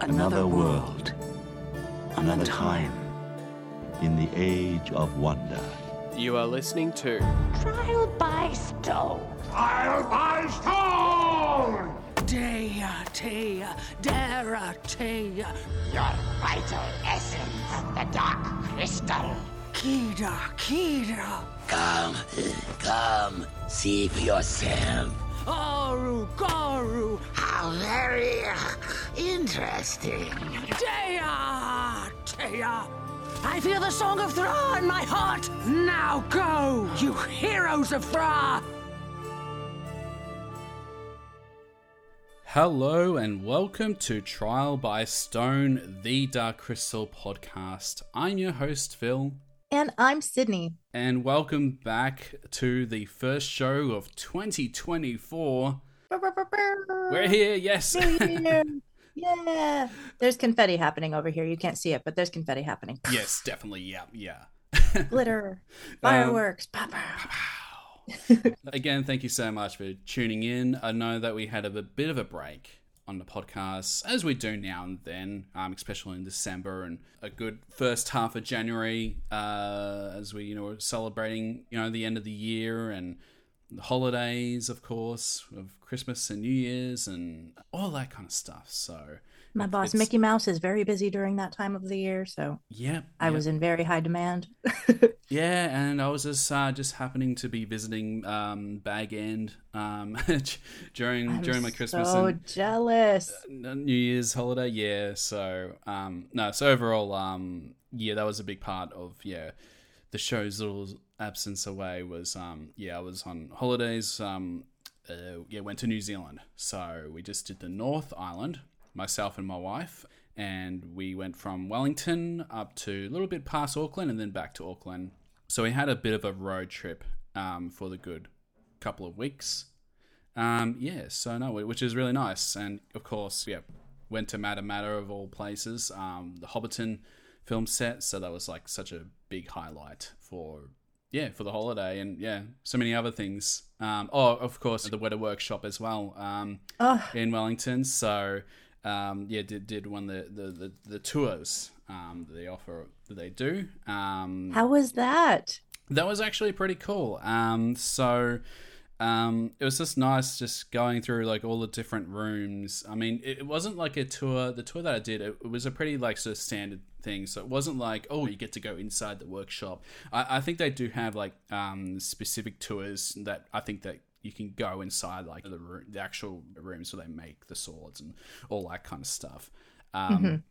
Another world. Another time. In the age of wonder. You are listening to Trial by stone. Trial by stone! Dea, Tea, Dara, Tea, Your vital essence, the dark crystal. Kida, Kida, Come, come, see for yourself. Aru, Garu, How very uh, interesting. Dea, Tea. I feel the song of Thra in my heart. Now go, you heroes of Thra. Hello and welcome to Trial by Stone, the Dark Crystal podcast. I'm your host, Phil, And I'm Sydnni. and welcome back to the first show of 2024. We're here, yes. Yeah. yeah. There's confetti happening over here. You can't see it, but there's confetti happening. yes, definitely, yeah, yeah. Glitter, um, fireworks, pow, pow. Again, thank you so much for tuning in. I know that we had a bit of a break on the podcast, as we do now and then, um, especially in December and a good first half of January, uh, as we you know are celebrating you know the end of the year and the holidays, of course, of Christmas and New Year's and all that kind of stuff. So My boss, it's- Mickey Mouse, is very busy during that time of the year, so yeah, I yeah. was in very high demand. Yeah, and I was just uh, just happening to be visiting um, Bag End um, during I'm during my Christmas so and jealous. uh, New Year's holiday. Yeah, so um, no, so overall, um, yeah, that was a big part of yeah the show's little absence away was um, yeah I was on holidays. Um, uh, yeah, went to New Zealand, so we just did the North Island, myself and my wife. And we went from Wellington up to a little bit past Auckland and then back to Auckland. So we had a bit of a road trip um, for the good couple of weeks. Um, yeah, so no, which is really nice. And of course, yeah, went to Matamata of all places, um, the Hobbiton film set. So that was like such a big highlight for yeah for the holiday, and yeah, so many other things. Um, oh, of course, the Weta Workshop as well um, Oh, in Wellington. So um, yeah, did did one the the the, the tours um, that they offer that they do. Um, how was that? that was actually pretty cool. Um, so um, it was just nice just going through like all the different rooms. I mean, it, it wasn't like a tour. The tour that I did, it, it was a pretty like sort of standard thing. So it wasn't like oh, you get to go inside the workshop. I, I think they do have like um, specific tours that I think that you can go inside like the room, the actual rooms where they make the swords and all that kind of stuff. Um,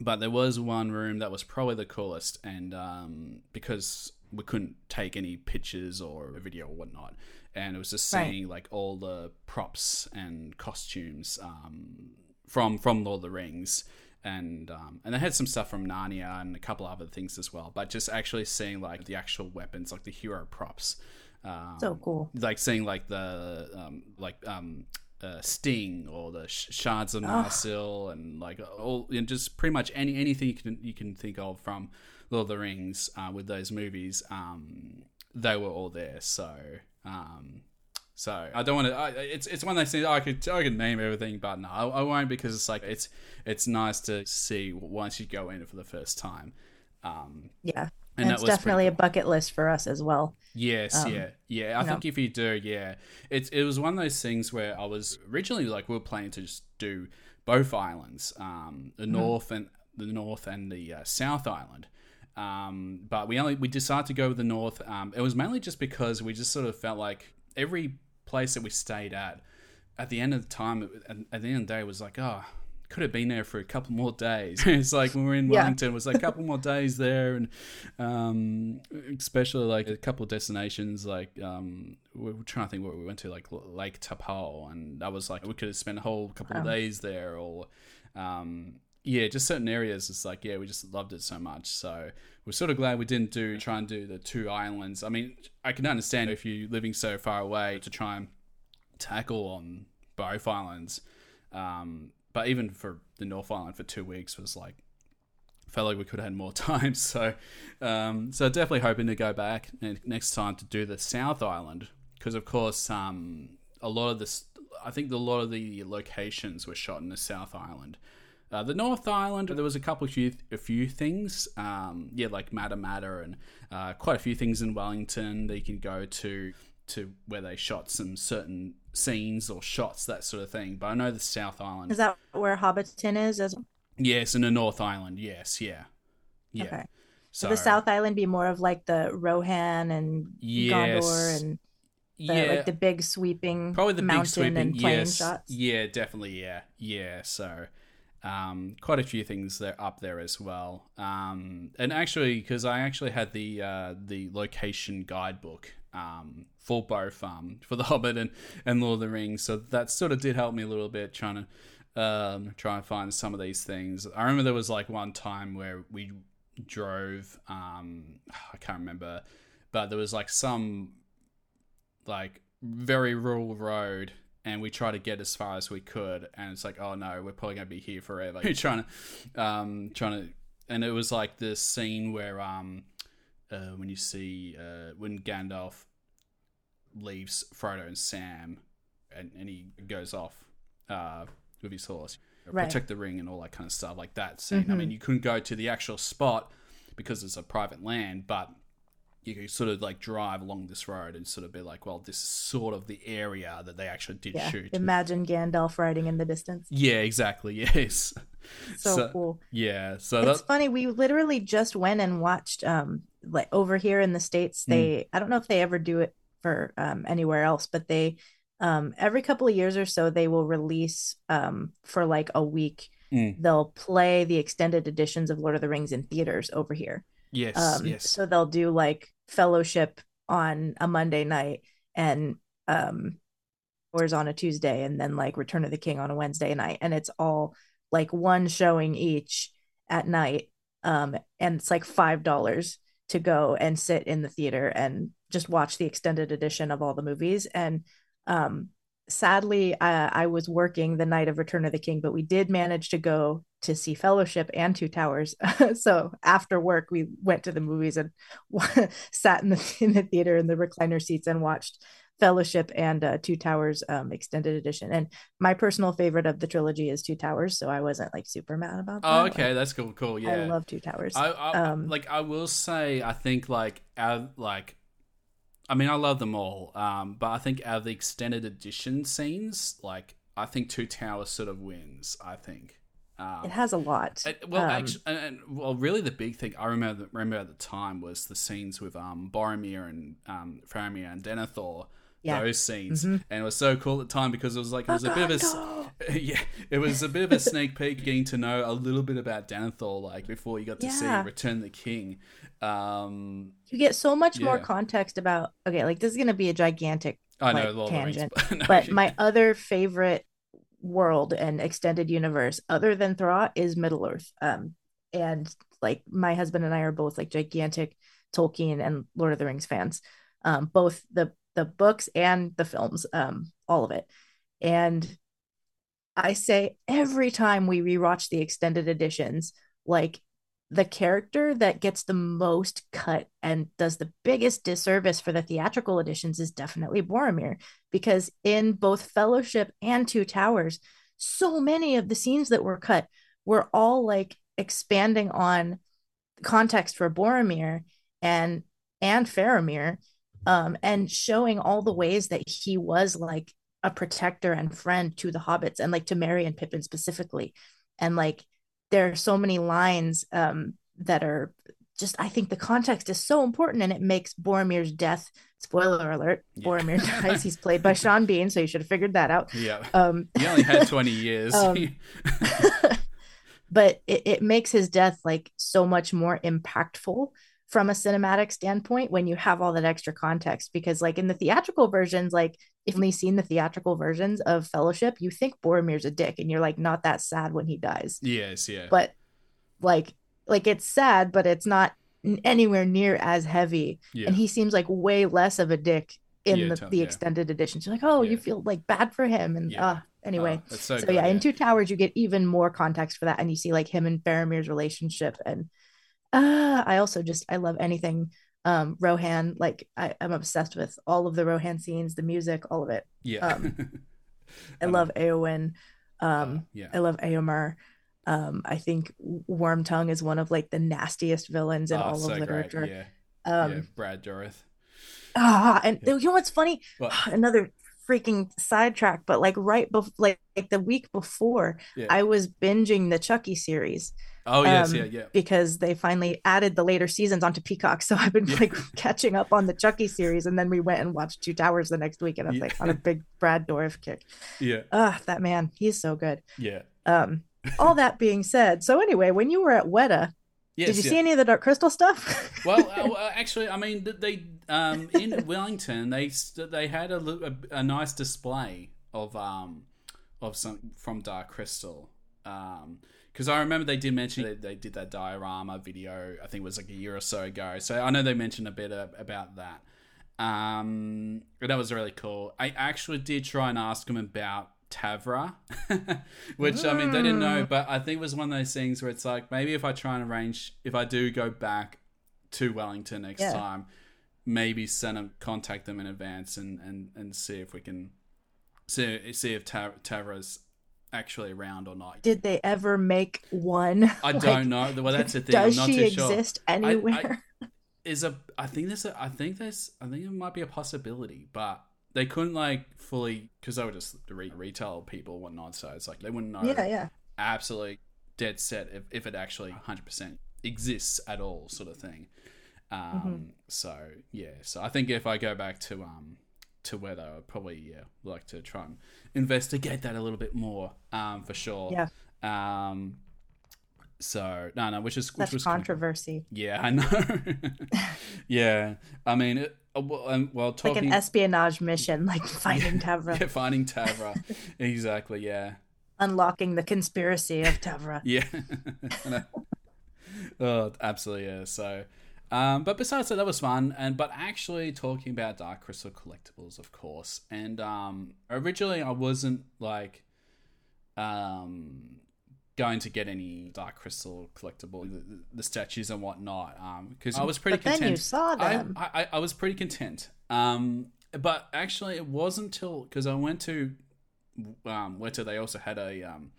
but there was one room that was probably the coolest, and um, because we couldn't take any pictures or video or whatnot, and it was just Right. seeing like all the props and costumes um, from from Lord of the Rings, and um, and they had some stuff from Narnia and a couple other things as well. But just actually seeing like the actual weapons, like the hero props. Um, So cool. like seeing like the um, like um, uh, Sting or the sh- shards of Narsil and like all and just pretty much any anything you can you can think of from Lord of the Rings uh, with those movies. Um, they were all there. So um, so I don't want to. It's it's one of those things. I could I could name everything, but no, I, I won't because it's like it's it's nice to see once you go in it for the first time. Um, Yeah. And it's definitely a bucket list for us as well. Yes, Um, yeah, yeah. I think if you do, yeah, it's it was one of those things where I was originally like we were planning to just do both islands, um, the north and the north and the uh, south island. Um, but we only we decided to go with the north. Um, it was mainly just because we just sort of felt like every place that we stayed at, at the end of the time, at, at the end of the day, it was like, oh, could have been there for a couple more days. it's like when we were in Yeah. Wellington, it was like a couple more days there, and um, especially like a couple of destinations. Like um, we were trying to think what we went to, like Lake Taupo, and that was like we could have spent a whole couple of Oh. days there, or um, yeah, just certain areas. It's like yeah, we just loved it so much. So we're sort of glad we didn't do try and do the two islands. I mean, I can understand if you're living so far away to try and tackle on both islands. Um, but even for the North Island for two weeks was like felt like we could have had more time. So, um, so definitely hoping to go back next time to do the South Island because, of course, um, a lot of this, I think a lot of the locations were shot in the South Island. Uh, the North Island, there was a couple few, a few things, um, yeah, like Matamata, and uh, quite a few things in Wellington that you can go to to where they shot some certain scenes or shots, that sort of thing. But I know the South Island, Is that where Hobbiton is? As yes, and the North Island, yes, yeah, yeah. okay. So the South Island be more of like the Rohan and Yes. Gondor and the, yeah, like the big sweeping probably the mountain big sweeping and plain yes, shots. Yeah, definitely. Yeah, yeah. So, um, quite a few things there up there as well. Um, and actually, because I actually had the uh, the location guidebook um, for both um, for The Hobbit and, and Lord of the Rings, so that sort of did help me a little bit trying to um, try and find some of these things. I remember there was like one time where we drove. Um, I can't remember, but there was like some like very rural road and we try to get as far as we could and it's like oh no we're probably going to be here forever trying to um trying to and it was like this scene where um uh, when you see uh when Gandalf leaves Frodo and Sam and, and he goes off uh with his horse. Right. protect the ring and all that kind of stuff like that scene. I mean you couldn't go to the actual spot because it's a private land but you could sort of like drive along this road and sort of be like, well, this is sort of the area that they actually did Yeah. shoot. Imagine Gandalf riding in the distance. Yeah, exactly. Yes. So, cool. Yeah. So It's that, funny. We literally just went and watched um like over here in the states. Hmm. They I don't know if they ever do it for um anywhere else, but they um every couple of years or so they will release um for like a week. Mm. They'll play the extended editions of Lord of the Rings in theaters over here. yes, Um, yes. So they'll do like Fellowship on a Monday night and um, Wars on a Tuesday, and then like Return of the King on a Wednesday night, and it's all like one showing each at night. Um, and it's like five dollars to go and sit in the theater and just watch the extended edition of all the movies. And um, sadly, I, I was working the night of Return of the King, but we did manage to go to see Fellowship and Two Towers. so after work, we went to the movies and sat in the in the theater in the recliner seats and watched Fellowship and uh, Two Towers um, extended edition. And my personal favorite of the trilogy is Two Towers, so I wasn't like super mad about that. oh, okay. That's cool. Cool. Yeah. I love Two Towers. I, I Um, like. I will say. I think like our like. I mean, I love them all. Um, but I think out of the extended edition scenes, like I think Two Towers sort of wins. I think. Um, it has a lot. And- well, Um, actually, and, and, well, really, the big thing I remember remember at the time was the scenes with um Boromir and um Faramir and Denethor. Yeah. Those scenes, Mhm. and it was so cool at the time because it was like it was a bit of a s- yeah, it was a bit of a sneak peek getting to know a little bit about Denethor, like before you got to see Yeah. Return the King. Um, you get so much more context about okay like this is going to be a gigantic I know like, Lord of the Rings, tangent but, no, but my other favorite world and extended universe other than Thra is Middle Earth. Um and like my husband and I are both like gigantic Tolkien and Lord of the Rings fans. Um both the the books and the films um all of it. And I say every time we rewatch the extended editions like the character that gets the most cut and does the biggest disservice for the theatrical editions is definitely Boromir because in both Fellowship and Two Towers, so many of the scenes that were cut were all like expanding on context for Boromir and and Faramir, um, and showing all the ways that he was like a protector and friend to the hobbits and like to Merry and Pippin specifically, and like there are so many lines um, that are just I think the context is so important and it makes Boromir's death spoiler alert Yeah. Boromir dies he's played by Sean Bean so you should have figured that out yeah, um he only had twenty years. Um, but it, it makes his death like so much more impactful from a cinematic standpoint when you have all that extra context because like in the theatrical versions like if you've seen the theatrical versions of fellowship you think boromir's a dick and you're like not that sad when he dies. Yes, yeah, but like like it's sad but it's not anywhere near as heavy. Yeah. and he seems like way less of a dick in Yeah, the, the yeah. extended editions you're like oh you feel like bad for him. And uh anyway. Oh, so, so good, yeah, in Two Towers you get even more context for that, and you see like him and Faramir's relationship, and uh, I also just I love anything um Rohan. Like I, I'm obsessed with all of the Rohan scenes, the music, all of it. yeah, um, I love Eowyn. Um, yeah. I love Eomer. Um, I think Wormtongue is one of like the nastiest villains in Oh, all so of great. literature. Yeah. Um, yeah. Brad Dourif. Ah, and Yeah. you know what's funny? What? Another freaking sidetrack, but like right before, like, like the week before, Yeah. I was binging the Chucky series. Oh yes, um, yeah, yeah. Because they finally added the later seasons onto Peacock, so I've been Yeah. like catching up on the Chucky series, and then we went and watched Two Towers the next week, and I was Yeah. like on a big Brad Dourif kick. Yeah. Ah, that man, he's so good. Yeah. Um, all that being said, so anyway, when you were at Weta, Yes, did you yeah. see any of the Dark Crystal stuff? well, uh, actually, I mean, th- they um, in Wellington they they had a, a, a nice display of um of some from Dark Crystal. Because I remember they did mention they, they did that diorama video. I think it was like a year or so ago. So I know they mentioned a bit about that. Um, that was really cool. I actually did try and ask them about Tavra, which I mean they didn't know, but I think it was one of those things where it's like maybe if I try and arrange, if I do go back to Wellington next Yeah. time, maybe send them, contact them in advance and and and see if we can see see if Ta- Tavra's actually around or not. did they ever make one? I Like, don't know. Well, that's the thing. Does I'm not she too sure. exist I- I- anywhere? is a I think there's a I think there's I think it might be a possibility, but they couldn't like fully because they were just re- retail people whatnot. So it's like they wouldn't know yeah, yeah. absolutely dead set if, if it actually 100 percent exists at all, sort of thing. Um, Mm-hmm. So yeah, so I think if I go back to um to where I'd probably yeah like to try and investigate that a little bit more um for sure. Yeah. Um. So no, no, which is which was cool. controversy. Yeah, I know. yeah, I mean, it, uh, well, um, well, Like an espionage mission, like finding Tavra, yeah, finding Tavra, exactly. Yeah, unlocking the conspiracy of Tavra. yeah. Oh, absolutely. Yeah. So, um, but besides that, that was fun. And but actually, talking about Dark Crystal collectibles, of course. And um, originally, I wasn't like, um, going to get any Dark Crystal collectible, the, the statues and whatnot. Um, because I was pretty But then content. you saw I- them. I, I, I was pretty content. Um, but actually, it wasn't till because I went to um, Weta. They also had a um,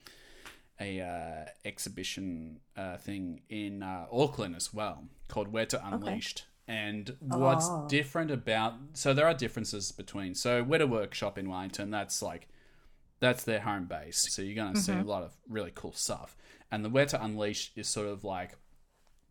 a uh, exhibition uh, thing in uh, Auckland as well called Weta Unleashed. And what's Oh. different about so there are differences between so Weta Workshop in Wellington. That's like that's their home base. So you're going to see a lot of really cool stuff. And the Weta Unleashed is sort of like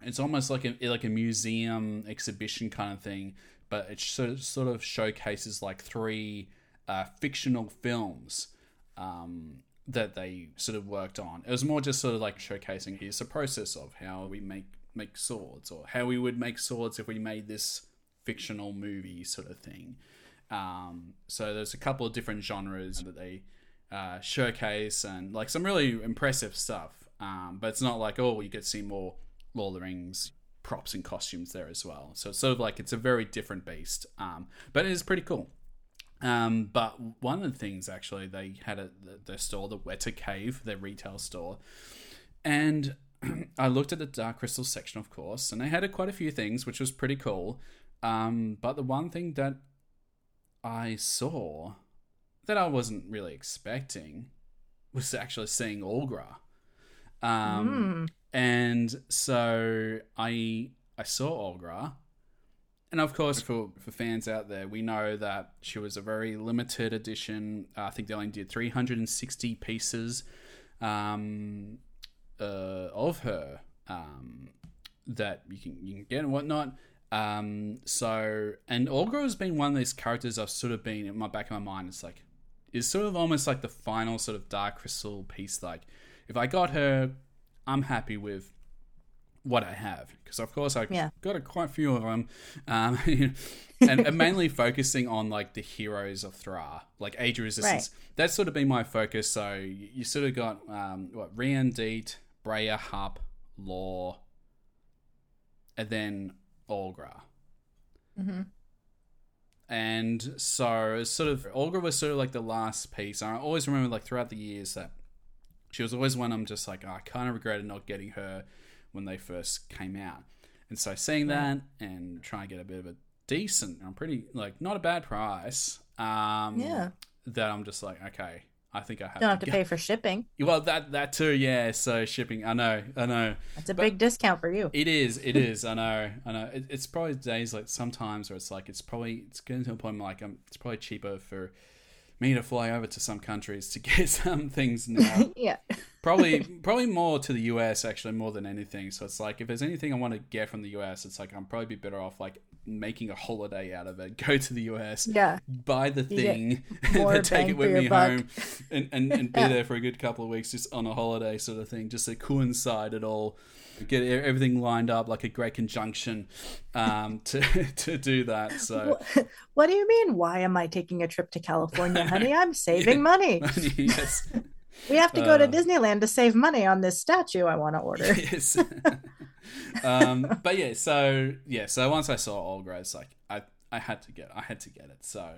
it's almost like a like a museum exhibition kind of thing, but it sort of, sort of showcases like three uh, fictional films um, that they sort of worked on. It was more just sort of like showcasing here's the process of how we make make swords, or how we would make swords if we made this fictional movie sort of thing. Um, so there's a couple of different genres that they uh, showcase and like some really impressive stuff. Um, but it's not like oh you get see more Lord of the Rings props and costumes there as well. So it's sort of like it's a very different beast. Um, but it is pretty cool. Um, but one of the things actually they had at the, their store, the Weta Cave, their retail store, and I looked at the Dark Crystal section, of course, and they had a, quite a few things, which was pretty cool. Um, but the one thing that I saw that I wasn't really expecting was actually seeing Aughra. Um, and so I I saw Aughra, and of course for for fans out there, we know that she was a very limited edition. Uh, I think they only did 360 pieces um, uh, of her um, that you can you can get and whatnot. Um, so and Aughra has been one of these characters I've sort of been in my back of my mind. It's like is sort of almost like the final sort of Dark Crystal piece. Like if I got her, I'm happy with what I have because of course I Yeah. got a, quite a few of them, um, and, and mainly focusing on like the heroes of Thra, like Age of Resistance. That's sort of been my focus. So you, you sort of got um, what Rian Deet, Brea Hup, Lore, and then Aughra. And so sort of Aughra was sort of like the last piece. And I always remember like throughout the years that she was always one I'm just like, oh, I kind of regretted not getting her when they first came out. And so seeing that and trying to get a bit of a decent, I'm pretty like not a bad price. Um, Yeah. That I'm just like, okay, I think I have Don't have to go- pay for shipping. Well, that that too, yeah. So shipping, I know, I know. It's a But- big discount for you. It is, it is. I know, I know. It, it's probably days like sometimes where it's like it's probably it's getting to a point like um, it's probably cheaper for me to fly over to some countries to get some things now. yeah. probably probably more to the US actually more than anything. So it's like if there's anything I want to get from the US, it's like I'm probably be better off like making a holiday out of it. Go to the US, Yeah. buy the thing, then take it with me buck. home, and and, and be Yeah. there for a good couple of weeks just on a holiday sort of thing, just to coincide it all. Get everything lined up like a great conjunction um, to to do that. So What do you mean? Why am I taking a trip to California, honey? I'm saving money. yes, We have to go to Uh, Disneyland to save money on this statue I want to order. yes. um, but yeah, so yeah, so once I saw Aughra, it's like I I had to get I had to get it. So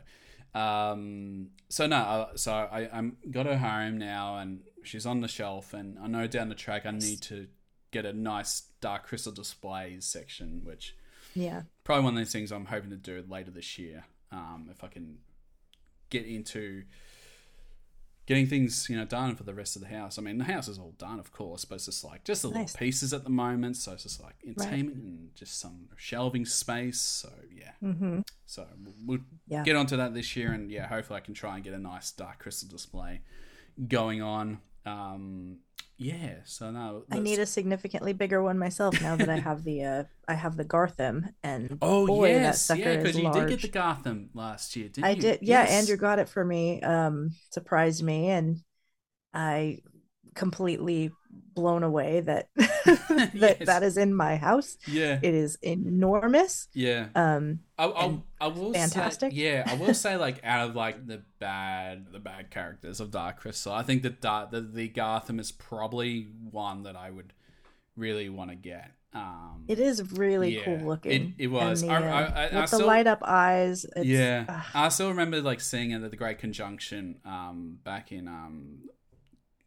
um, so no, uh, so I I'm got her home now, and she's on the shelf, and I know down the track I need to get a nice dark crystal displays section, which Yeah. probably one of those things I'm hoping to do later this year. Um, if I can get into getting things you know done for the rest of the house. I mean, the house is all done, of course, but it's just like just the Nice. little pieces at the moment. So it's just like entertainment and just some shelving space. So yeah, Mm-hmm. so we'll Yeah. get onto that this year, and yeah, hopefully I can try and get a nice dark crystal display going on. Um, yeah, so no, I need a significantly bigger one myself now that I have the uh I have the Garthim and Oh boy, yes, that sucker yeah, because you large. did get the Garthim last year, didn't I you? did. Yeah, Yes. Andrew got it for me. Um, surprised me, and I completely blown away that that Yes. that is in my house. Yeah, It is enormous. yeah. Um, I, I, I will fantastic. Say, yeah, I will say like out of like the bad the bad characters of Dark Crystal, I think that Dark, the the Garthim is probably one that I would really want to get. Um, it is really Yeah, cool looking. it- it was. The, I- I- uh, I- with I the light up eyes. It's, yeah, ugh, I still remember like seeing it at the Great Conjunction um, back in um,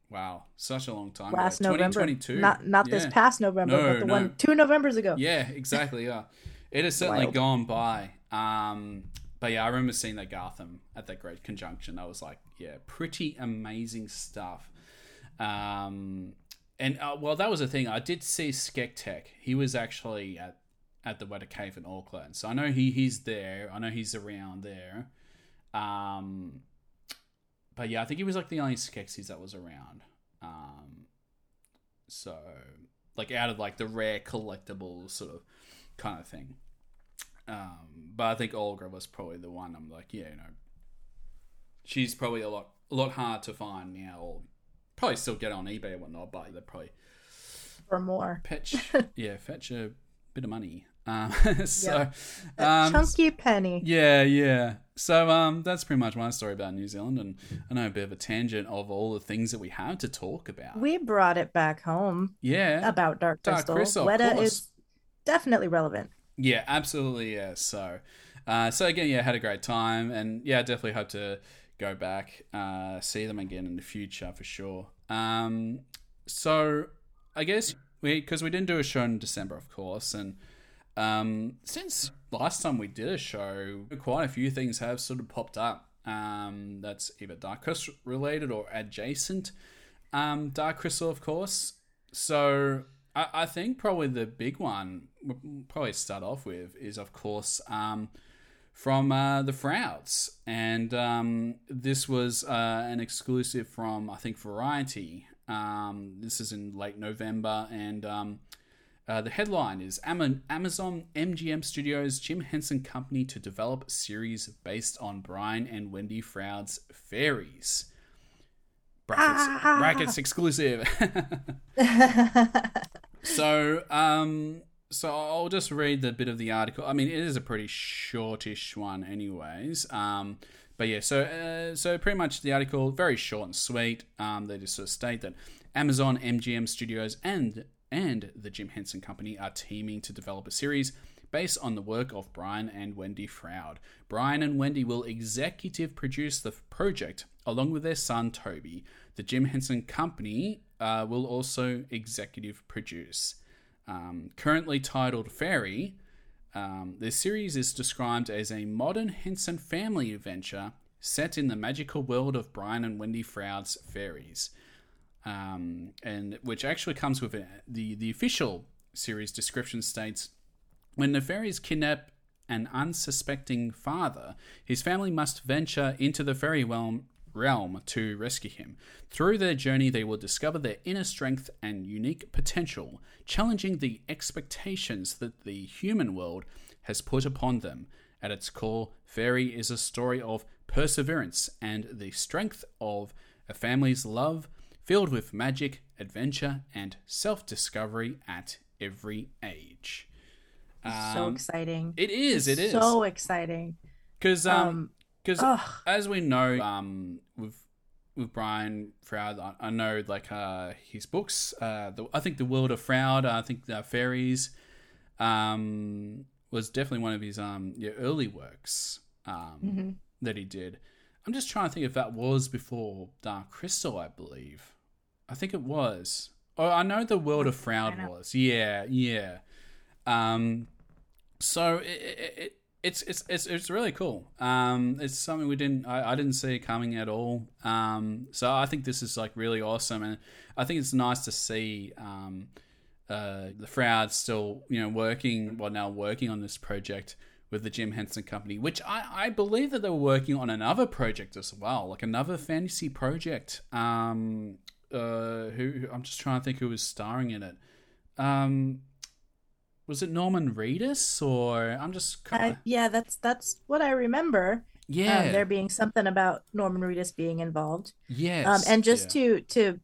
wow, such a long time last ago, November. 2022. Not not this Yeah. past November, No, but the no. one two Novembers ago. Yeah, exactly. Yeah, it has certainly Wild. gone by. Um, but yeah, I remember seeing that Garthim at that great conjunction. I was like, yeah, pretty amazing stuff. Um, and uh, well, that was the thing. I did see Skektek. He was actually at at the Weta Cave in Auckland, so I know he he's there. I know he's around there. Um, but yeah, I think he was like the only Skeksis that was around. Um, so like out of like the rare collectible sort of kind of thing. Um, but I think Aughra was probably the one. I'm like, yeah, you know, she's probably a lot a lot hard to find now, or probably still get on eBay and whatnot. But they're probably for more. fetch, yeah, fetch a bit of money. Um, so, Yeah. Um, chunky penny. yeah, yeah. So um, that's pretty much my story about New Zealand, and I know a bit of a tangent of all the things that we have to talk about. We brought it back home yeah, about Dark Dark Crystal. Crystal, of Weta is definitely relevant. Yeah, absolutely. Yeah. So, uh, so again, yeah, had a great time, and yeah, definitely hope to go back, uh, see them again in the future for sure. Um, so I guess we because we didn't do a show in December, of course, and um, since last time we did a show, quite a few things have sort of popped up. Um, that's either Dark Crystal related or adjacent. Um, Dark Crystal, of course. So I, I think probably the big one we'll probably start off with is, of course, um, from uh, the Frouds. And um, this was uh, an exclusive from, I think, Variety. Um, this is in late November. And um, uh, the headline is Amazon MGM Studios Jim Henson Company to develop series based on Brian and Wendy Froud's Faeries. Brackets, brackets exclusive. So, um, so I'll just read the bit of the article. I mean, it is a pretty shortish one, anyways. Um, but yeah, so uh, so pretty much the article very short and sweet. Um, they just sort of state that Amazon, MGM Studios, and and the Jim Henson Company are teaming to develop a series based on the work of Brian and Wendy Froud. Brian and Wendy will executive produce the project along with their son Toby. The Jim Henson Company uh, will also executive produce. Um, currently titled Fairy, um, the series is described as a modern Henson family adventure set in the magical world of Brian and Wendy Froud's fairies, um, and which actually comes with a, the the official series description states when the fairies kidnap an unsuspecting father, his family must venture into the fairy realm realm to rescue him. Through their journey, they will discover their inner strength and unique potential, challenging the expectations that the human world has put upon them. At its core, Fairy is a story of perseverance and the strength of a family's love, filled with magic, adventure, and self discovery at every age. so Um, exciting. It is, it is. So exciting. Because um, because ugh. as we know, um, with with Brian Froud, I, I know like uh his books. Uh, the, I think the World of Froud. I think the Faeries, um, was definitely one of his um yeah, early works um Mhm. that he did. I'm just trying to think if that was before Dark Crystal. I believe. I think it was. Oh, I know the World of Froud find was. Yeah, yeah. Um, so it, it, it it's it's it's it's really cool. Um, it's something we didn't I, I didn't see coming at all. Um, so I think this is like really awesome, and I think it's nice to see um, uh, the Frouds still you know working well now working on this project with the Jim Henson Company, which I, I believe that they were working on another project as well, like another fantasy project. Um, uh, who, I'm just trying to think who was starring in it. Um, was it Norman Reedus or I'm just Uh, kind of yeah, that's that's what I remember. yeah Um, there being something about Norman Reedus being involved. yes Um, and just yeah. to to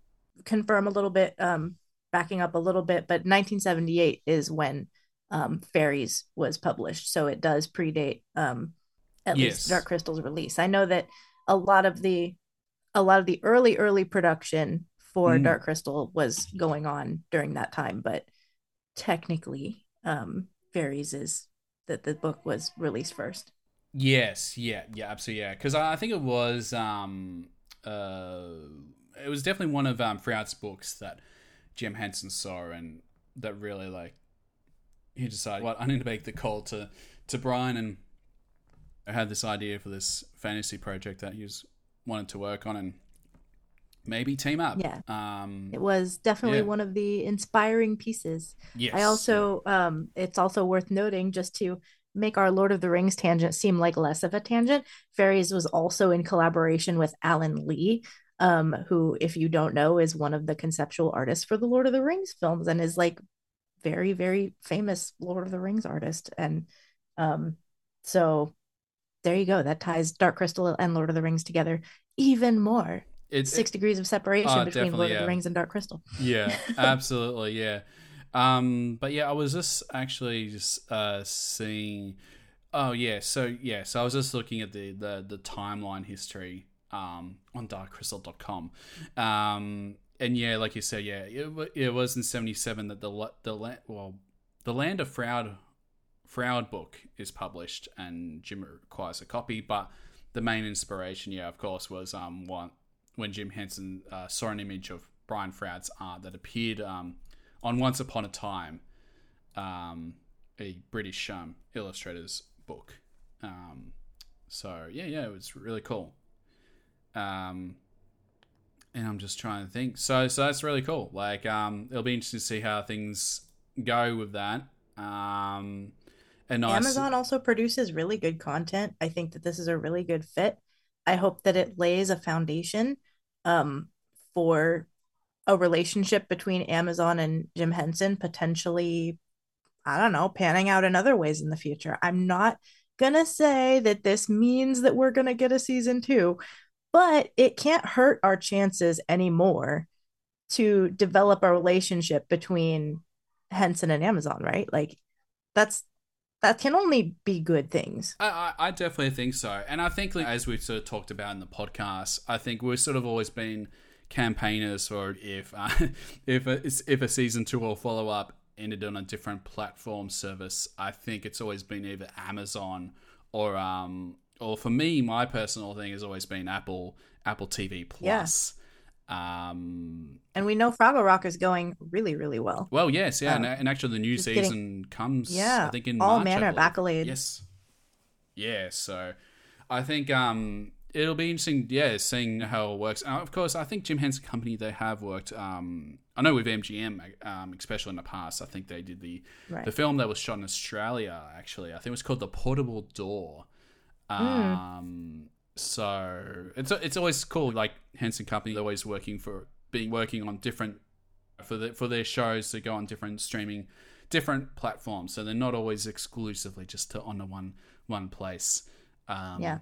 confirm a little bit, um, backing up a little bit, but 1978 is when um, Faeries was published, so it does predate um, at Yes. least Dark Crystal's release. I know that a lot of the a lot of the early early production for Mm. Dark Crystal was going on during that time, but technically, um, Faeries is that the book was released first. Yes, yeah, yeah, absolutely, yeah. Because I, think it was, um, uh, it was definitely one of um, books that Jim Henson saw, and that really like he decided, what I need to make the call to to Brian, and I had this idea for this fantasy project that he was wanted to work on, and maybe team up. Yeah. Um. It was definitely Yeah. one of the inspiring pieces. Yes. I also um it's also worth noting just to make our Lord of the Rings tangent seem like less of a tangent. Faeries was also in collaboration with Alan Lee, um, who, if you don't know, is one of the conceptual artists for the Lord of the Rings films and is like very, very famous Lord of the Rings artist. And um, so there you go. That ties Dark Crystal and Lord of the Rings together even more. It's Six degrees of separation Oh, between Lord of the Rings and Dark Crystal. Yeah, absolutely. Yeah. Um, but yeah, I was just actually just uh, seeing. Oh yeah, so yeah, so I was just looking at the the, the timeline history um, on darkcrystal.com. Um, and yeah, like you said, yeah, it, it was in '77 that the la- the well the Land of Froud Froud book is published, and Jim requires a copy. But the main inspiration, yeah, of course, was um one when Jim Henson uh, saw an image of Brian Froud's art that appeared um, on Once Upon a Time, um, a British um, illustrator's book. Um, so yeah, yeah, it was really cool. Um, and I'm just trying to think. So, so that's really cool. Like, um, it'll be interesting to see how things go with that. And. Amazon also produces really good content. I think that this is a really good fit. I hope that it lays a foundation um, for a relationship between Amazon and Jim Henson, potentially, I don't know, panning out in other ways in the future. I'm not gonna say that this means that we're gonna get a season two, but it can't hurt our chances anymore to develop a relationship between Henson and Amazon, right? Like that's that can only be good things. I, I, I definitely think so. And I think, like, as we've sort of talked about in the podcast, I think we've sort of always been campaigners for if uh, if a, if a season two or follow up ended on a different platform service. I think it's always been either Amazon or um or for me, my personal thing has always been Apple Apple TV Plus. Yeah. Um, And we know Fraggle Rock is going really, really well. well, yes, yeah, and, Um, and actually the new just getting- season comes. Yeah, I think in all March, manner of accolades. Yes, yeah. So I think um it'll be interesting, yeah, seeing how it works. Uh, of course, I think Jim Henson Company they have worked. Um, I know with MGM, um, especially in the past. I think they did the Right. the film that was shot in Australia. Actually, I think it was called The Portable Door. Um, so it's it's always cool. Like Henson Company, they're always working for being working on different for the, for their shows to go on different streaming, different platforms. So they're not always exclusively just to on the one one place. Um, Yeah.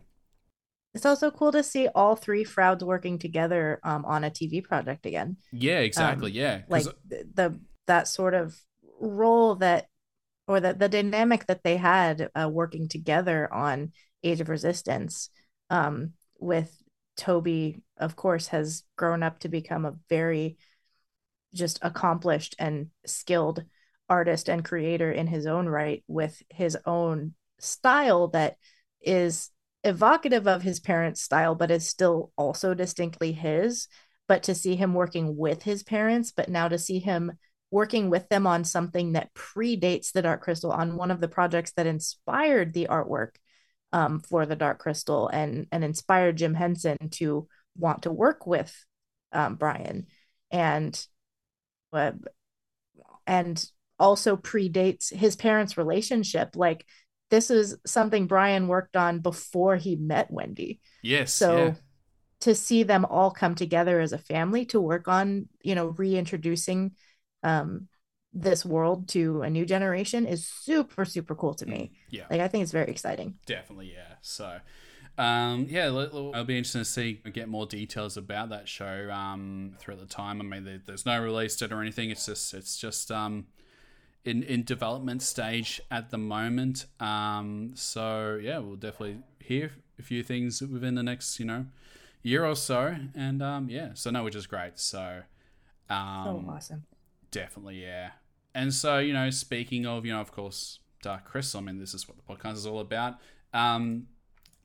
It's also cool to see all three Frouds working together um, on a TV project again. Yeah, exactly. Um, yeah, Like the, the that sort of role that, or the the dynamic that they had uh, working together on Age of Resistance, um, with Toby, of course, has grown up to become a very just accomplished and skilled artist and creator in his own right with his own style that is evocative of his parents' style, but is still also distinctly his. But to see him working with his parents, but now to see him working with them on something that predates the Dark Crystal, on one of the projects that inspired the artwork um, for the Dark Crystal and and inspired Jim Henson to want to work with um, Brian, and uh, and also predates his parents' relationship. Like this is something Brian worked on before he met Wendy. yes, So yeah. to see them all come together as a family to work on, you know, reintroducing um this world to a new generation is super super cool to me. yeah. Like I think it's very exciting. Definitely, yeah. So, um, yeah, it'll be interesting to see get more details about that show um, throughout the time. I mean, there, there's no release date or anything. It's just it's just um, in in development stage at the moment. Um, so yeah, we'll definitely hear a few things within the next you know year or so. And um, yeah, so no, which is great. So. Um, So awesome. Definitely, yeah. And so, you know, speaking of, you know, of course, Dark Crystal, I mean, this is what the podcast is all about. Um,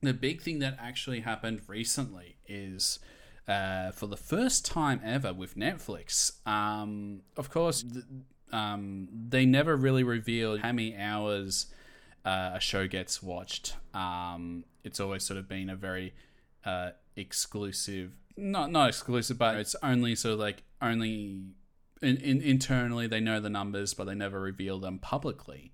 the big thing that actually happened recently is uh, for the first time ever with Netflix, um, of course, th- um, they never really revealed how many hours uh, a show gets watched. Um, it's always sort of been a very uh, exclusive, not not exclusive, but it's only sort of like only in, in, internally they know the numbers, but they never reveal them publicly.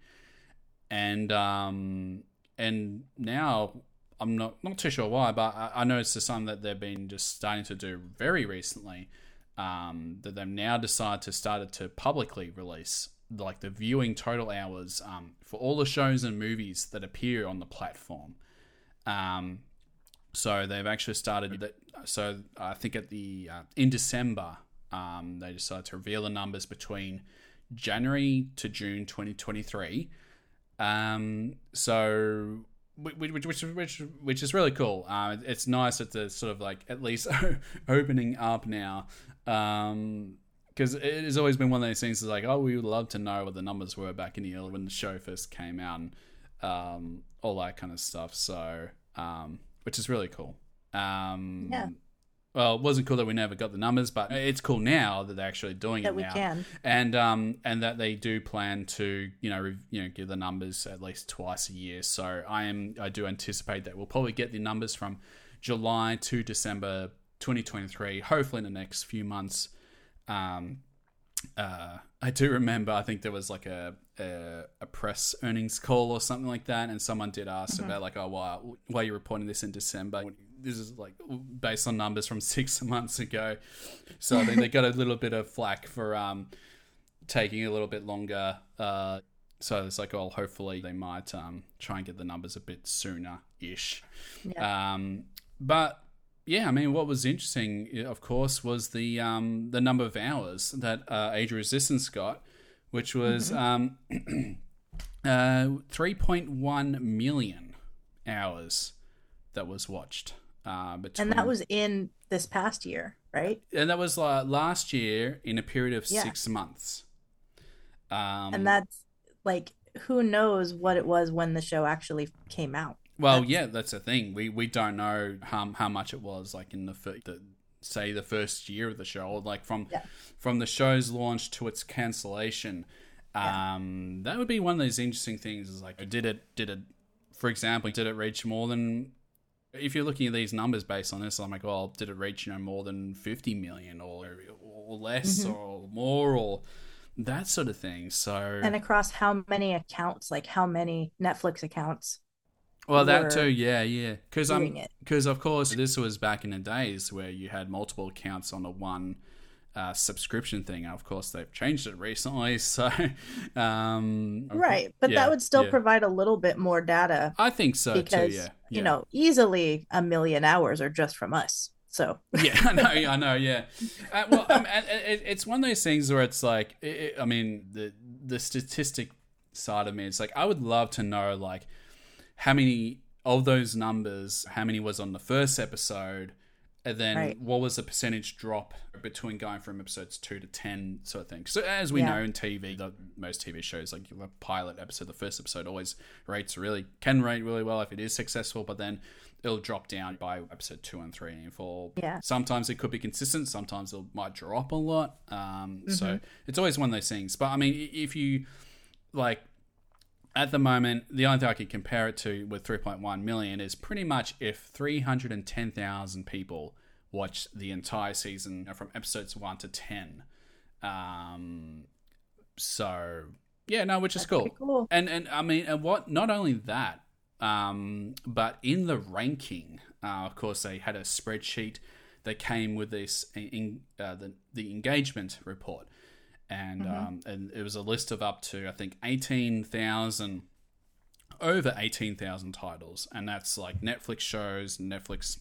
And um, and now I'm not not too sure why, but I, I noticed it's something that they've been just starting to do very recently. Um, that they've now decided to started to publicly release like the viewing total hours um, for all the shows and movies that appear on the platform. Um, so they've actually started that. So I think at the uh, in December, um, they decided to reveal the numbers between January to June 2023. Um, so which which which which, is really cool. Uh, it's nice that the sort of like at least opening up now. Um, because it has always been one of those things. Is like, oh, we would love to know what the numbers were back in the early when the show first came out, and um, all that kind of stuff. So, um, which is really cool. Um, Yeah. Well, it wasn't cool that we never got the numbers, but it's cool now that they're actually doing That it we now, can. and um, and that they do plan to, you know, re- you know, give the numbers at least twice a year. So I am, I do anticipate that we'll probably get the numbers from July to December 2023, hopefully in the next few months. Um, uh, I do remember. I think there was like a, a a press earnings call or something like that, and someone did ask about like, oh, why why are you reporting this in December? This is like based on numbers from six months ago, so I think they got a little bit of flack for um taking a little bit longer. Uh, so it's like, well, hopefully they might um try and get the numbers a bit sooner ish. Yeah. Um, but yeah, I mean, what was interesting, of course, was the um, the number of hours that uh, Age of Resistance got, which was um, uh, three point one million hours that was watched. Uh, between, And that was in this past year, right? and that was uh, last year in a period of Yeah. six months. Um, and that's like who knows what it was when the show actually came out. Well, yeah, that's the thing. We we don't know how how much it was like in the, fir- the say the first year of the show, or like from Yeah. from the show's launch to its cancellation. Um, that would be one of those interesting things. Is like, did it did it, for example, did it reach more than If you're looking at these numbers based on this, I'm like, well, did it reach you know more than 50 million or or less or more or that sort of thing? So And across how many accounts, like how many Netflix accounts? Well, that too, yeah, yeah. Because I'm because of course this was back in the days where you had multiple accounts on a one uh, subscription thing. Of course, they've changed it recently, so um, Right. But yeah, that would still yeah. provide a little bit more data I think so because, too. Yeah, you know, easily a million hours are just from us. So, yeah, I know, I know, yeah. Uh, well, um, it, it's one of those things where it's like, it- I mean, the the statistic side of me, it's like I would love to know like how many of those numbers, how many was on the first episode, and then Right. what was the percentage drop between going from episodes two to ten, sort of thing. So as we Yeah. know in TV, the, most TV shows like the pilot episode, the first episode always rates really can rate really well if it is successful, but then it'll drop down by episode two and three and four. Yeah. Sometimes it could be consistent. Sometimes it might drop a lot. Um, Mm-hmm. So it's always one of those things. But I mean, if you like at the moment, the only thing I can compare it to with 3.1 million is pretty much if 310,000 people watch the entire season from episodes 1 to 10. Um, so, yeah, no, which is cool. cool. And, and I mean, and what, not only that, um, but in the ranking, uh, of course, they had a spreadsheet that came with this in, uh, the, the engagement report and um, and it was a list of up to I think eighteen thousand, over eighteen thousand titles, and that's like Netflix shows, Netflix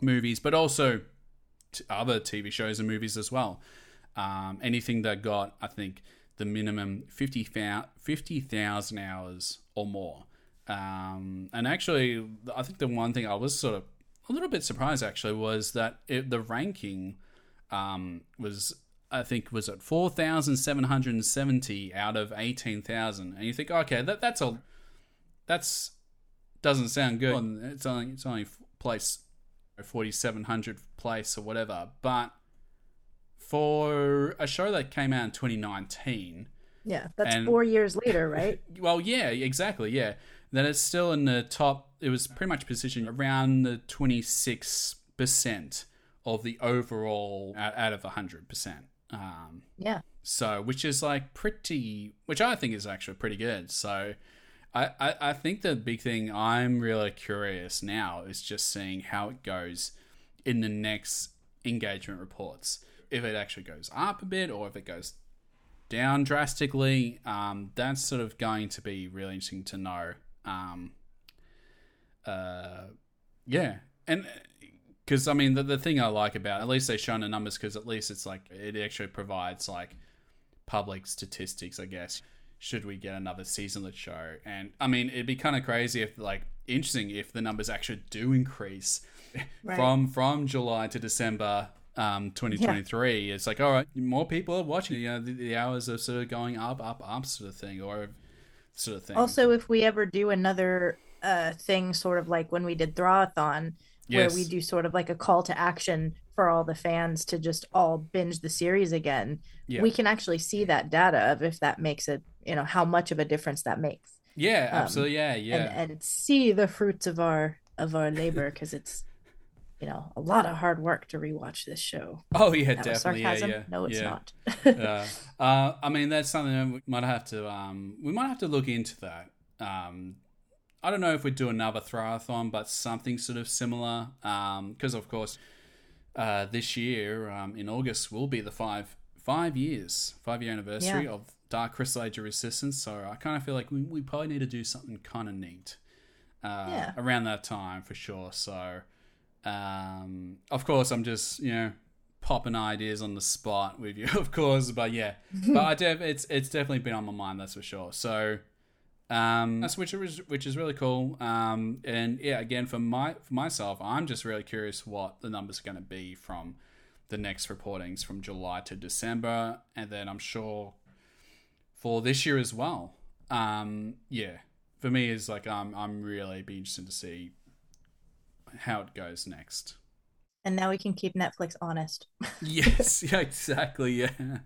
movies, but also t- other TV shows and movies as well. Um, anything that got I think the minimum 50,000 50,000 hours or more. Um, and actually, I think the one thing I was sort of a little bit surprised actually was that it, the ranking um, was I think was at four thousand seven hundred and seventy out of eighteen thousand, and you think, okay, that that's a that's doesn't sound good. And It's only it's only place forty seven hundred place or whatever, but for a show that came out in twenty nineteen, yeah, that's And- four years later, right? well, yeah, exactly, yeah. Then it's still in the top. It was pretty much positioned around the twenty six percent of the overall out, out of hundred percent. Um, yeah. so which is like pretty, which I think is actually pretty good. So. I, I, I think the big thing I'm really curious now is just seeing how it goes in the next engagement reports. If it actually goes up a bit or if it goes down drastically. Um, that's sort of going to be really interesting to know. Um, uh, yeah, and because I mean the the thing I like about at least they've shown the numbers because at least it's like it actually provides like public statistics, I guess. Should we get another season of the show? And I mean, it'd be kind of crazy if like interesting if the numbers actually do increase Right. from from July to December um 2023 it's like all right more people are watching you know the, the hours are sort of going up up up sort of thing or sort of thing Also, if we ever do another uh thing, sort of like when we did Thrawathon, where we do sort of like a call to action for all the fans to just all binge the series again, Yeah. we can actually see that data of if that makes it, you know, how much of a difference that makes, yeah um, absolutely yeah yeah and and see the fruits of our of our labor because it's, you know, a lot of hard work to rewatch this show. oh yeah That was definitely yeah yeah No, it's yeah. not. yeah. Uh, I mean, that's something that we might have to um, we might have to look into that. Um, I don't know if we'd do another throwathon, but something sort of similar. Because of course, uh, this year um, in August will be the five five years five year anniversary Yeah. of Dark Crystal Age of Resistance. So I kind of feel like we, we probably need to do something kind of neat uh, Yeah. around that time for sure. So um, of course, I'm just you know popping ideas on the spot with you, of course. But yeah, but I def- it's it's definitely been on my mind, that's for sure. So um, that's which is which is really cool. Um, and yeah, again for my for myself, I'm just really curious what the numbers are going to be from the next reportings from July to December, and then I'm sure for this year as well. Um, yeah, for me is like um, I'm really be interested to see how it goes next. and now we can keep Netflix honest. Yes, yeah, exactly. Yeah,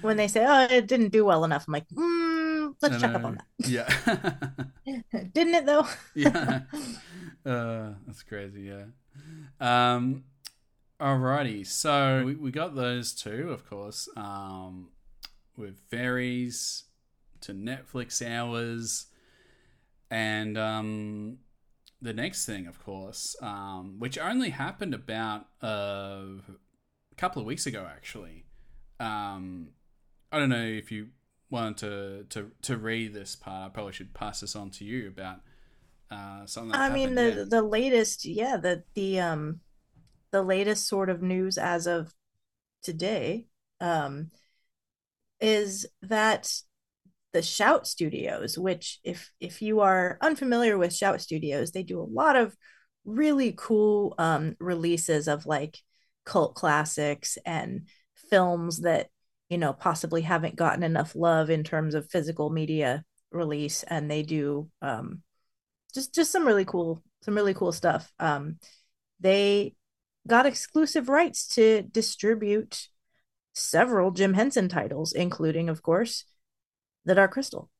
when they say, "Oh, it didn't do well enough," I'm like, mm, "Let's check up on that. Yeah. Didn't it though? yeah. Uh, that's crazy, yeah. Um, alrighty, so we, we got those two, of course, um, with Faeries to Netflix hours, and um, the next thing, of course, um, which only happened about uh, a couple of weeks ago, actually. Um, I don't know if you wanted to, to, to read this part. I probably should pass this on to you about uh, something. I mean the yeah. the latest, yeah, the the um the latest sort of news as of today um is that the Shout Studios, which if if you are unfamiliar with Shout Studios, they do a lot of really cool um releases of like cult classics and films that you know possibly haven't gotten enough love in terms of physical media release and they do um just just some really cool some really cool stuff. Um they got exclusive rights to distribute several jim henson titles including of course the dark crystal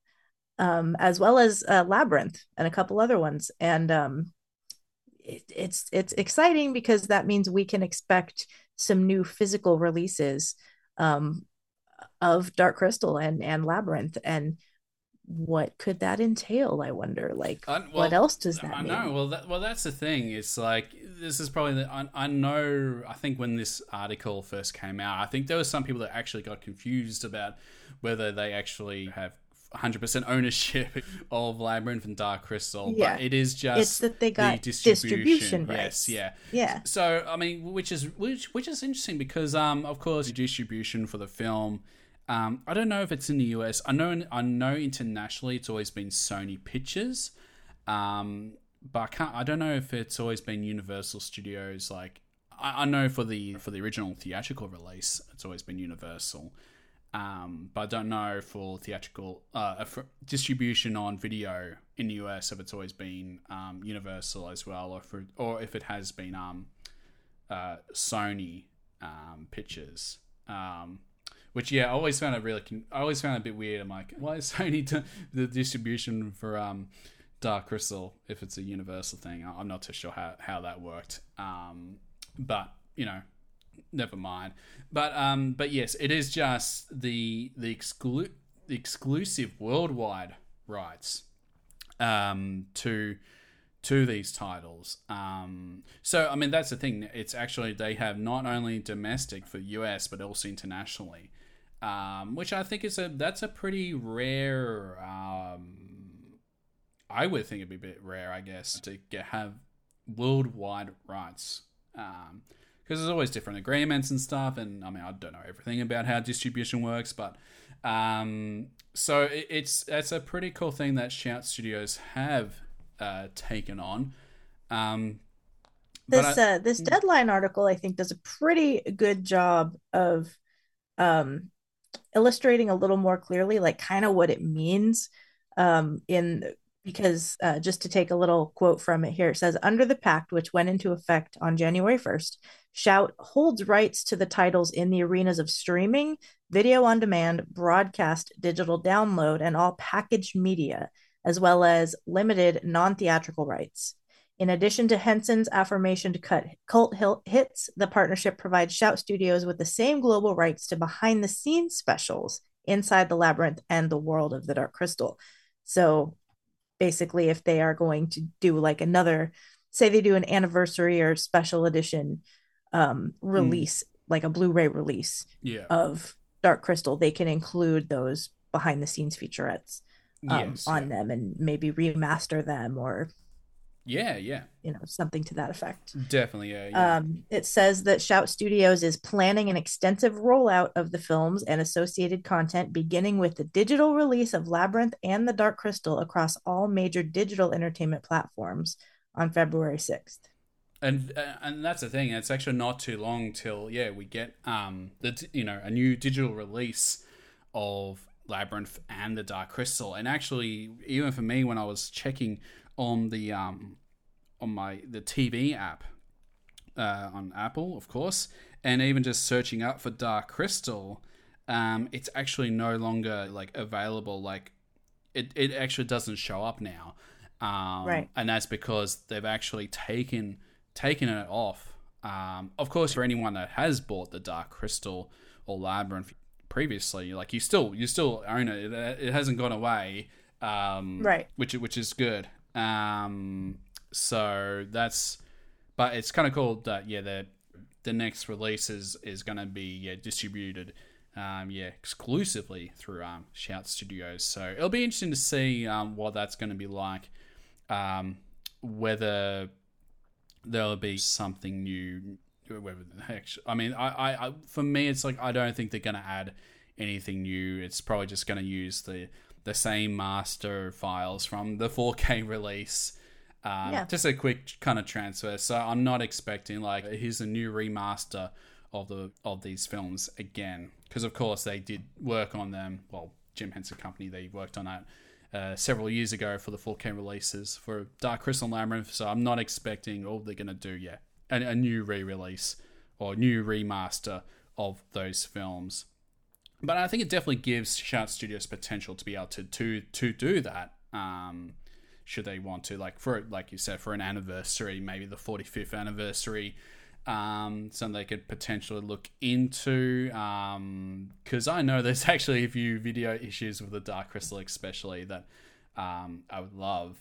um as well as uh, labyrinth and a couple other ones. And um it, it's it's exciting because that means we can expect some new physical releases um of dark crystal and and labyrinth and what could that entail i wonder like I- what else does that I mean know. Well, that, well, that's the thing. It's like this is probably the. I, I know. I think when this article first came out, I think there were some people that actually got confused about whether they actually have 100% ownership of Labyrinth and Dark Crystal. Yeah. But it is just It's that they got the distribution. distribution Yes, rights. yeah. yeah So I mean, which is which which is interesting because um of course distribution for the film. Um, I don't know if it's in the US. I know I know internationally it's always been Sony Pictures, um, but I can't. I don't know if it's always been Universal Studios. Like I, I know for the for the original theatrical release, it's always been Universal. Um, but I don't know for theatrical uh, for distribution on video in the US if it's always been um, Universal as well, or for or if it has been um, uh, Sony um, Pictures. Um, which yeah, I always found it really. Con- I always found it a bit weird. I'm like, why is Sony do the distribution for um, Dark Crystal if it's a Universal thing? I- I'm not too sure how how that worked. But you know, never mind. But um, but yes, it is just the the exclu- the exclusive worldwide rights um to to these titles. Um, so I mean that's the thing. It's actually they have not only domestic for US but also internationally, um, which I think is a that's a pretty rare. Um, I would think it'd be a bit rare, I guess, to get have worldwide rights. Um, because there's always different agreements and stuff, and I mean I don't know everything about how distribution works, but um, so it, it's it's a pretty cool thing that Shout Studios have uh, taken on. Um, this I- uh this deadline article i think does a pretty good job of um illustrating a little more clearly like kind of what it means um in because uh, just to take a little quote from it here it says under the pact which went into effect on january 1st shout holds rights to the titles in the arenas of streaming video on demand broadcast digital download and all packaged media as well as limited non-theatrical rights in addition to Henson's affirmation to cut cult hits, the partnership provides Shout Studios with the same global rights to behind the scenes specials inside the labyrinth and the world of the Dark Crystal. So basically, if they are going to do like another, say they do an anniversary or special edition um, release, like a Blu ray release yeah, of Dark Crystal, they can include those behind the scenes featurettes um, Yes, on yeah. them and maybe remaster them or yeah, yeah, you know something to that effect. definitely, yeah, yeah. Um, it says that Shout Studios is planning an extensive rollout of the films and associated content, beginning with the digital release of Labyrinth and The Dark Crystal across all major digital entertainment platforms on February 6th. and uh, and that's the thing. It's actually not too long till yeah we get um the you know a new digital release of Labyrinth and the Dark Crystal. And actually, even for me, when I was checking on the um on my the TV app uh, on Apple, of course, and even just searching up for Dark Crystal, um, it's actually no longer like available. Like it, it actually doesn't show up now. Um, Right. And that's because they've actually taken taken it off. Um, of course, for anyone that has bought the Dark Crystal or Labyrinth previously, like you still you still own it. It, it hasn't gone away. Um, Right. Which which is good. Um, so that's, but it's kind of cool that yeah the the next release is is going to be yeah distributed. Um, yeah, exclusively through um, Shout Studios. So it'll be interesting to see um, what that's going to be like. Um, whether there'll be something new. Whether actually, I mean, I, I, I, for me, it's like I don't think they're going to add anything new. It's probably just going to use the the same master files from the 4K release. Um, Yeah. Just a quick kind of transfer. So I'm not expecting like here's a new remaster of the of these films again because of course they did work on them. Well, Jim Henson Company they worked on that uh, several years ago for the 4K releases for Dark Crystal and Labyrinth. So I'm not expecting all they're gonna do yet a, a new re-release or new remaster of those films. But I think it definitely gives Shout Studios potential to be able to to to do that. Um, should they want to, like for like you said, for an anniversary, maybe the 45th anniversary, um, something they could potentially look into. Because I know there's actually a few video issues with the Dark Crystal, especially that um, I would love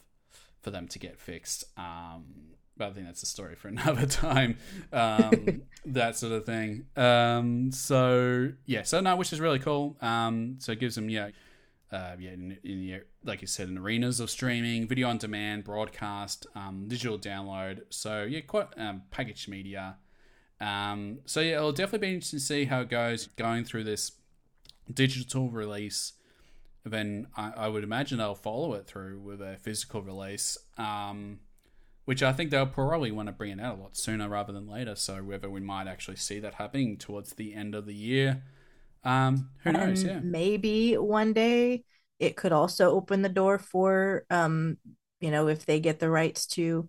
for them to get fixed. Um, but I think that's a story for another time. Um, that sort of thing. Um, so yeah, so no, which is really cool. Um, so it gives them yeah, uh, yeah, in, in the like you said, in arenas of streaming, video on demand, broadcast, um, digital download. So yeah, quite um, packaged media. Um, so yeah, it'll definitely be interesting to see how it goes going through this digital release. Then I, I would imagine they'll follow it through with a physical release. Which I think they'll probably want to bring it out a lot sooner rather than later. So whether we might actually see that happening towards the end of the year, um, who knows? And Yeah, maybe one day it could also open the door for um you know if they get the rights to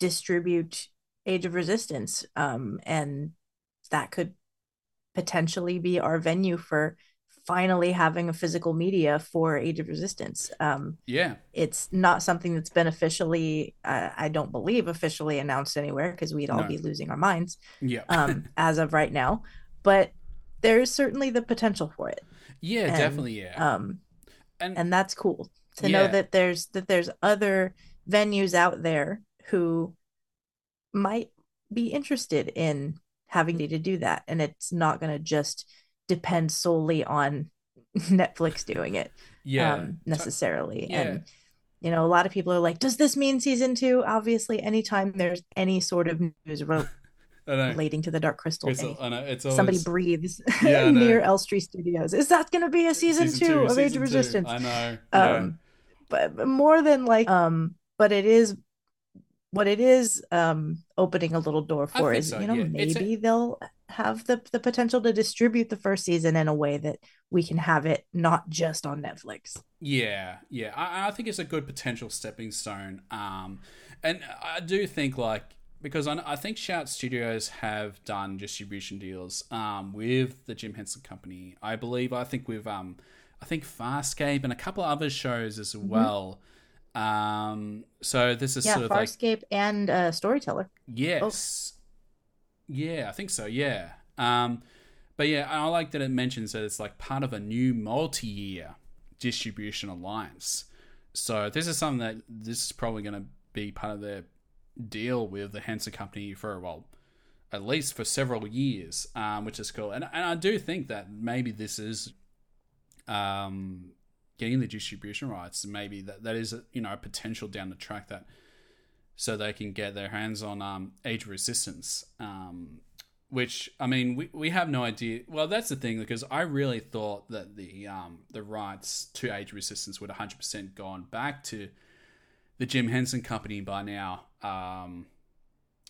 distribute age of resistance um and that could potentially be our venue for finally having a physical media for age of resistance um yeah, it's not something that's been officially uh, i don't believe officially announced anywhere because we'd all No. be losing our minds yeah, um as of right now but there's certainly the potential for it yeah, and, definitely, yeah. um and and that's cool to Yeah. know that there's that there's other venues out there who might be interested in having to do that and it's not going to just depend solely on netflix doing it yeah, um, necessarily. Yeah. and you know a lot of people are like does this mean season two? Obviously anytime there's any sort of news re- I know. relating to the dark crystal It's, thing, I know. It's always, somebody breathes Yeah, near elstree studios. Is that going to be a season, two, of age of resistance? I know. um but, but more than like um but it is what it is um opening a little door for is so, you know yeah. It's a- maybe they'll have the the potential to distribute the first season in a way that we can have it not just on Netflix. Yeah, yeah. I, I think it's a good potential stepping stone. Um, and I do think like because I, I think Shout Studios have done distribution deals um, with the Jim Henson Company. I believe. I think with um, I think Farscape and a couple of other shows as well. Um, so this is. Yeah, sort of like Farscape and uh Storyteller. Yes. Yeah, I think so. Yeah. Um, but yeah, I like that it mentions that it's like part of a new multi-year distribution alliance. So this is something that this is probably going to be part of their deal with the Henson Company for well, at least for several years, um, which is cool. And and I do think that maybe this is um, getting the distribution rights. Maybe that that is you know a potential down the track that so they can get their hands on um, Age Resistance. Um, which I mean, we, we have no idea. Well, that's the thing because I really thought that the um, the rights to Age Resistance would 100 percent gone back to the Jim Henson Company by now. Um,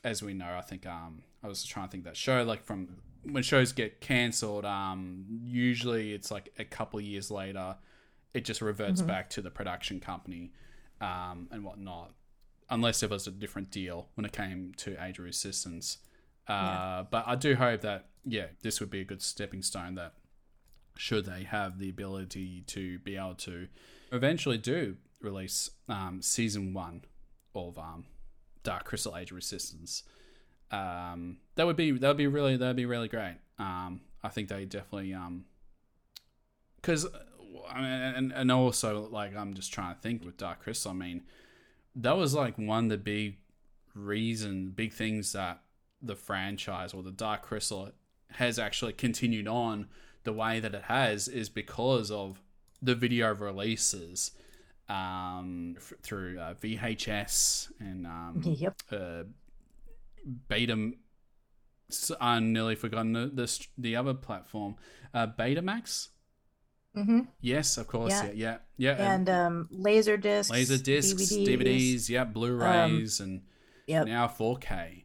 as we know, I think um, I was trying to think that show like from when shows get cancelled. Um, usually it's like a couple of years later, it just reverts back to the production company um, and whatnot unless there was a different deal when it came to Age of Resistance. Uh, But I do hope that, yeah, this would be a good stepping stone that should they have the ability to be able to eventually do release um, season one of um, Dark Crystal Age of Resistance. Um, that would be that would be really that would be really great. Um, I think they definitely um, because I mean, and and also like I'm just trying to think with Dark Crystal. I mean, that was like one of the big reason, big things that the franchise or the Dark Crystal has actually continued on the way that it has is because of the video releases um, f- through uh, VHS and um, Yep. uh, Beta. I nearly forgotten the the, the other platform, uh, Betamax. Hmm Yes, of course. Yeah, Yeah. yeah, yeah. And um, laser discs, laser discs, DVDs, yeah, Blu-rays, and Yep. now 4K.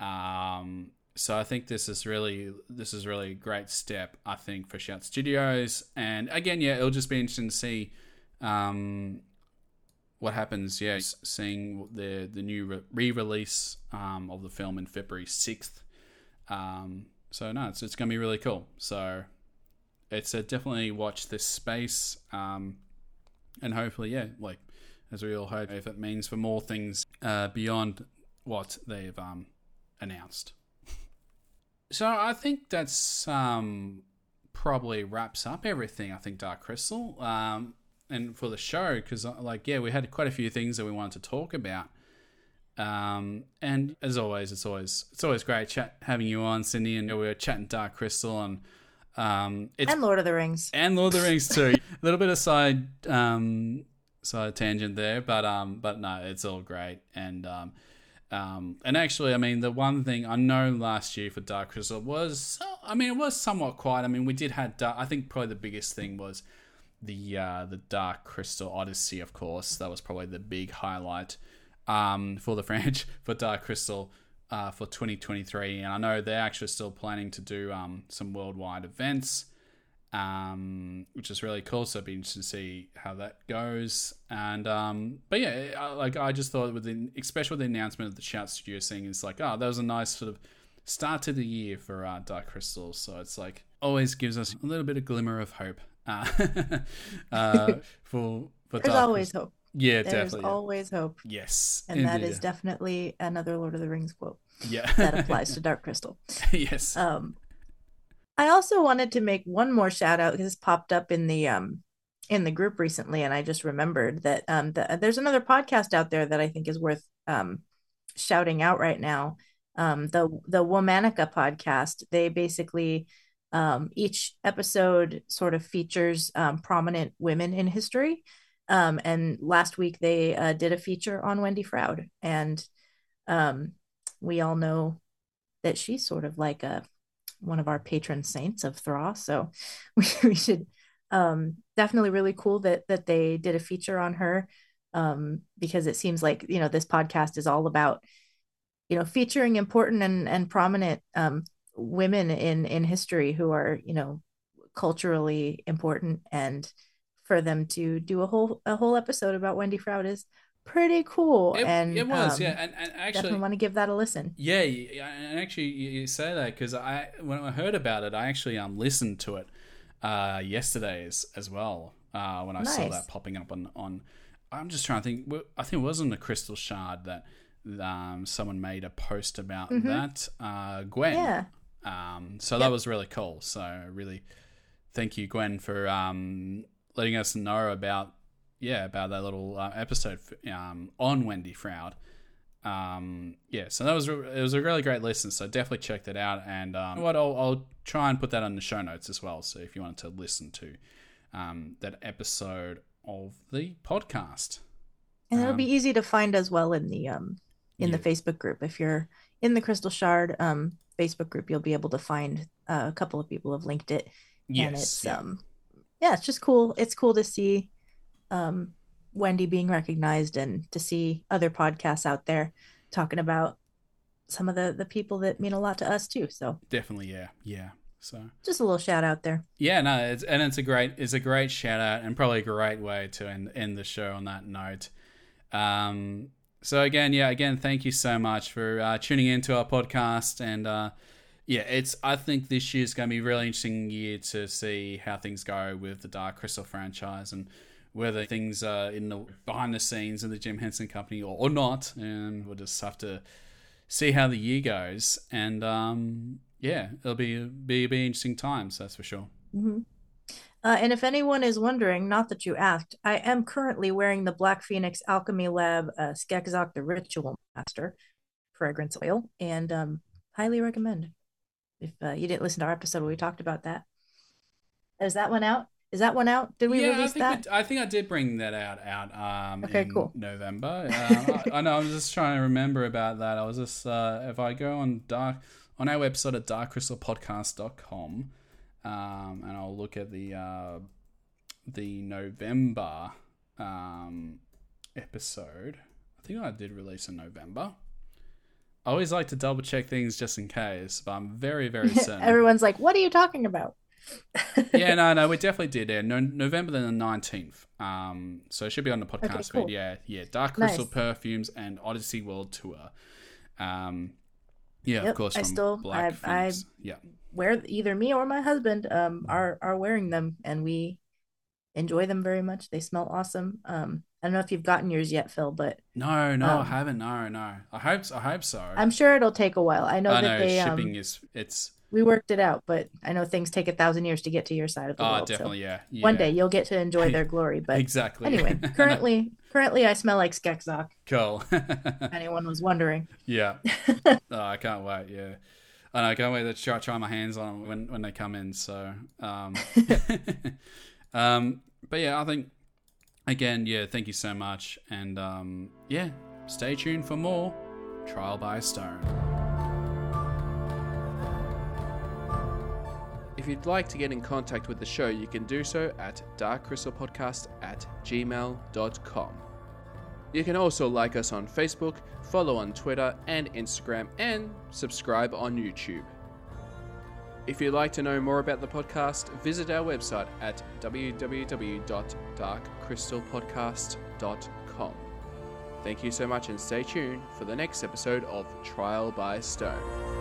Um, so I think this is really this is really a great step. I think for Shout Studios, and again, yeah, it'll just be interesting to see um, what happens. Yeah, seeing the the new re- re-release um, of the film in February sixth. Um, so no, it's it's gonna be really cool. So it's a definitely watch this space. Um, and hopefully, yeah, like as we all hope, if it means for more things uh, beyond what they've um, announced. So I think that's um, probably wraps up everything. I think Dark Crystal, um, and for the show, because like yeah, we had quite a few things that we wanted to talk about. Um, and as always, it's always it's always great chat having you on, Sydnni, and we were chatting Dark Crystal and. Um, it's and Lord of the Rings. and Lord of the Rings too. A little bit of side um side tangent there, but um but no, it's all great. And um um and actually, I mean, the one thing I know last year for Dark Crystal was, I mean, it was somewhat quiet. I mean, we did have Dark, I think probably the biggest thing was the uh the Dark Crystal Odyssey, of course. That was probably the big highlight um for the franchise for Dark Crystal uh, for 2023, and I know they're actually still planning to do um, some worldwide events, um, which is really cool. So it'd be interesting to see how that goes. And um, but yeah, I, like I just thought with the especially with the announcement of the Shout Studio thing, it's like oh that was a nice sort of start to the year for uh, Dark Crystal. So it's like always gives us a little bit of glimmer of hope uh, uh, for for There's Dark always Crystal. hope. Yeah, There's definitely. yeah. always hope. Yes, And that indeed, is definitely another Lord of the Rings quote yeah that applies to Dark Crystal. yes. Um, I also wanted to make one more shout out because this popped up in the um in the group recently, and I just remembered that um the, there's another podcast out there that I think is worth um shouting out right now. Um, the the Womanica podcast. They basically um each episode sort of features um, prominent women in history. Um, and last week they uh, did a feature on Wendy Froud, and um, we all know that she's sort of like a one of our patron saints of Thra. So we, we should um, definitely really cool that that they did a feature on her um, because it seems like you know this podcast is all about you know featuring important and and prominent um, women in in history who are you know culturally important and for them to do a whole a whole episode about Wendy Froud is pretty cool It, and it was, um, yeah, and, and actually, definitely want to give that a listen yeah, and actually, you, say that because I, when I heard about it, I actually um listened to it, uh, yesterday as, as well. Uh, when I saw that popping up on on, I'm just trying to think. I think it was on the Crystal Shard that um someone made a post about that. Uh, Gwen. Mm-hmm. yeah Um, so that was really cool. So really, thank you, Gwen, for um, letting us know about yeah about that little uh, episode um, on Wendy Froud. Um, yeah, so that was re- it was a really great listen. So definitely check that out. And um, what I'll, I'll try and put that on the show notes as well. So if you wanted to listen to um, that episode of the podcast. and it'll Um, be easy to find as well in the um in the facebook group if you're in the crystal shard um facebook group you'll be able to find uh, a couple of people have linked it and Yes, it's yeah. um yeah it's just cool it's cool to see um wendy being recognized and to see other podcasts out there talking about some of the the people that mean a lot to us too so definitely, yeah, yeah. So just a little shout out there Yeah, no, it's, and it's a great it's a great shout out and probably a great way to end end the show on that note. Um, so again, yeah, again, thank you so much for uh, tuning into our podcast, and uh, yeah, it's I think this year's going to be a really interesting year to see how things go with the Dark Crystal franchise, and whether things are in the behind the scenes in the Jim Henson Company or, or not, and we'll just have to see how the year goes. And um, yeah, it'll be be be interesting times, that's for sure. hmm Uh, and if anyone is wondering, not that you asked, I am currently wearing the Black Phoenix Alchemy Lab uh, Skekzok the Ritual Master fragrance oil, and um, highly recommend. If uh, you didn't listen to our episode where we talked about that, is that one out? Is that one out? Did we yeah, release think that? we- I think I did bring that out out um, Okay, in cool. November. Uh, I, I know. I'm just trying to remember about that. I was just uh, if I go on dark on our website at darkcrystalpodcast.com um, and I'll look at the uh, the November um, episode. I think I did release in November. I always like to double check things just in case, but I'm very very certain. Everyone's like, "What are you talking about?" yeah, no, no, we definitely did. Yeah, no, November the nineteenth. Um, so it should be on the podcast cool. feed. Yeah, yeah. Dark Crystal Nice. Perfumes and Odyssey World Tour. Um, yeah, of course. I still- Black I- I- yeah, Where either me or my husband um are are wearing them, and we enjoy them very much. They smell awesome. Um, I don't know if you've gotten yours yet, Phil, but no, no, I Um, haven't. No, no. I hope. I hope so. I'm sure it'll take a while. I know I that know they shipping um, is. It's. we worked it out, but I know things take a thousand years to get to your side of the Oh, world. so definitely. Yeah, yeah. One day you'll get to enjoy their glory. But exactly. anyway, currently, currently I smell like Skekzok. cool. Anyone was wondering, Yeah. oh, I can't wait. Yeah. I know, I can't wait to try, try my hands on them when, when they come in. So, um, um, but yeah, I think, again, yeah, thank you so much. And um, yeah, stay tuned for more Trial by Stone. If you'd like to get in contact with the show, you can do so at darkcrystalpodcast at gmail.com. You can also like us on Facebook, follow on Twitter and Instagram, and subscribe on YouTube. If you'd like to know more about the podcast, visit our website at www.darkcrystalpodcast.com. Thank you so much and stay tuned for the next episode of Trial by Stone.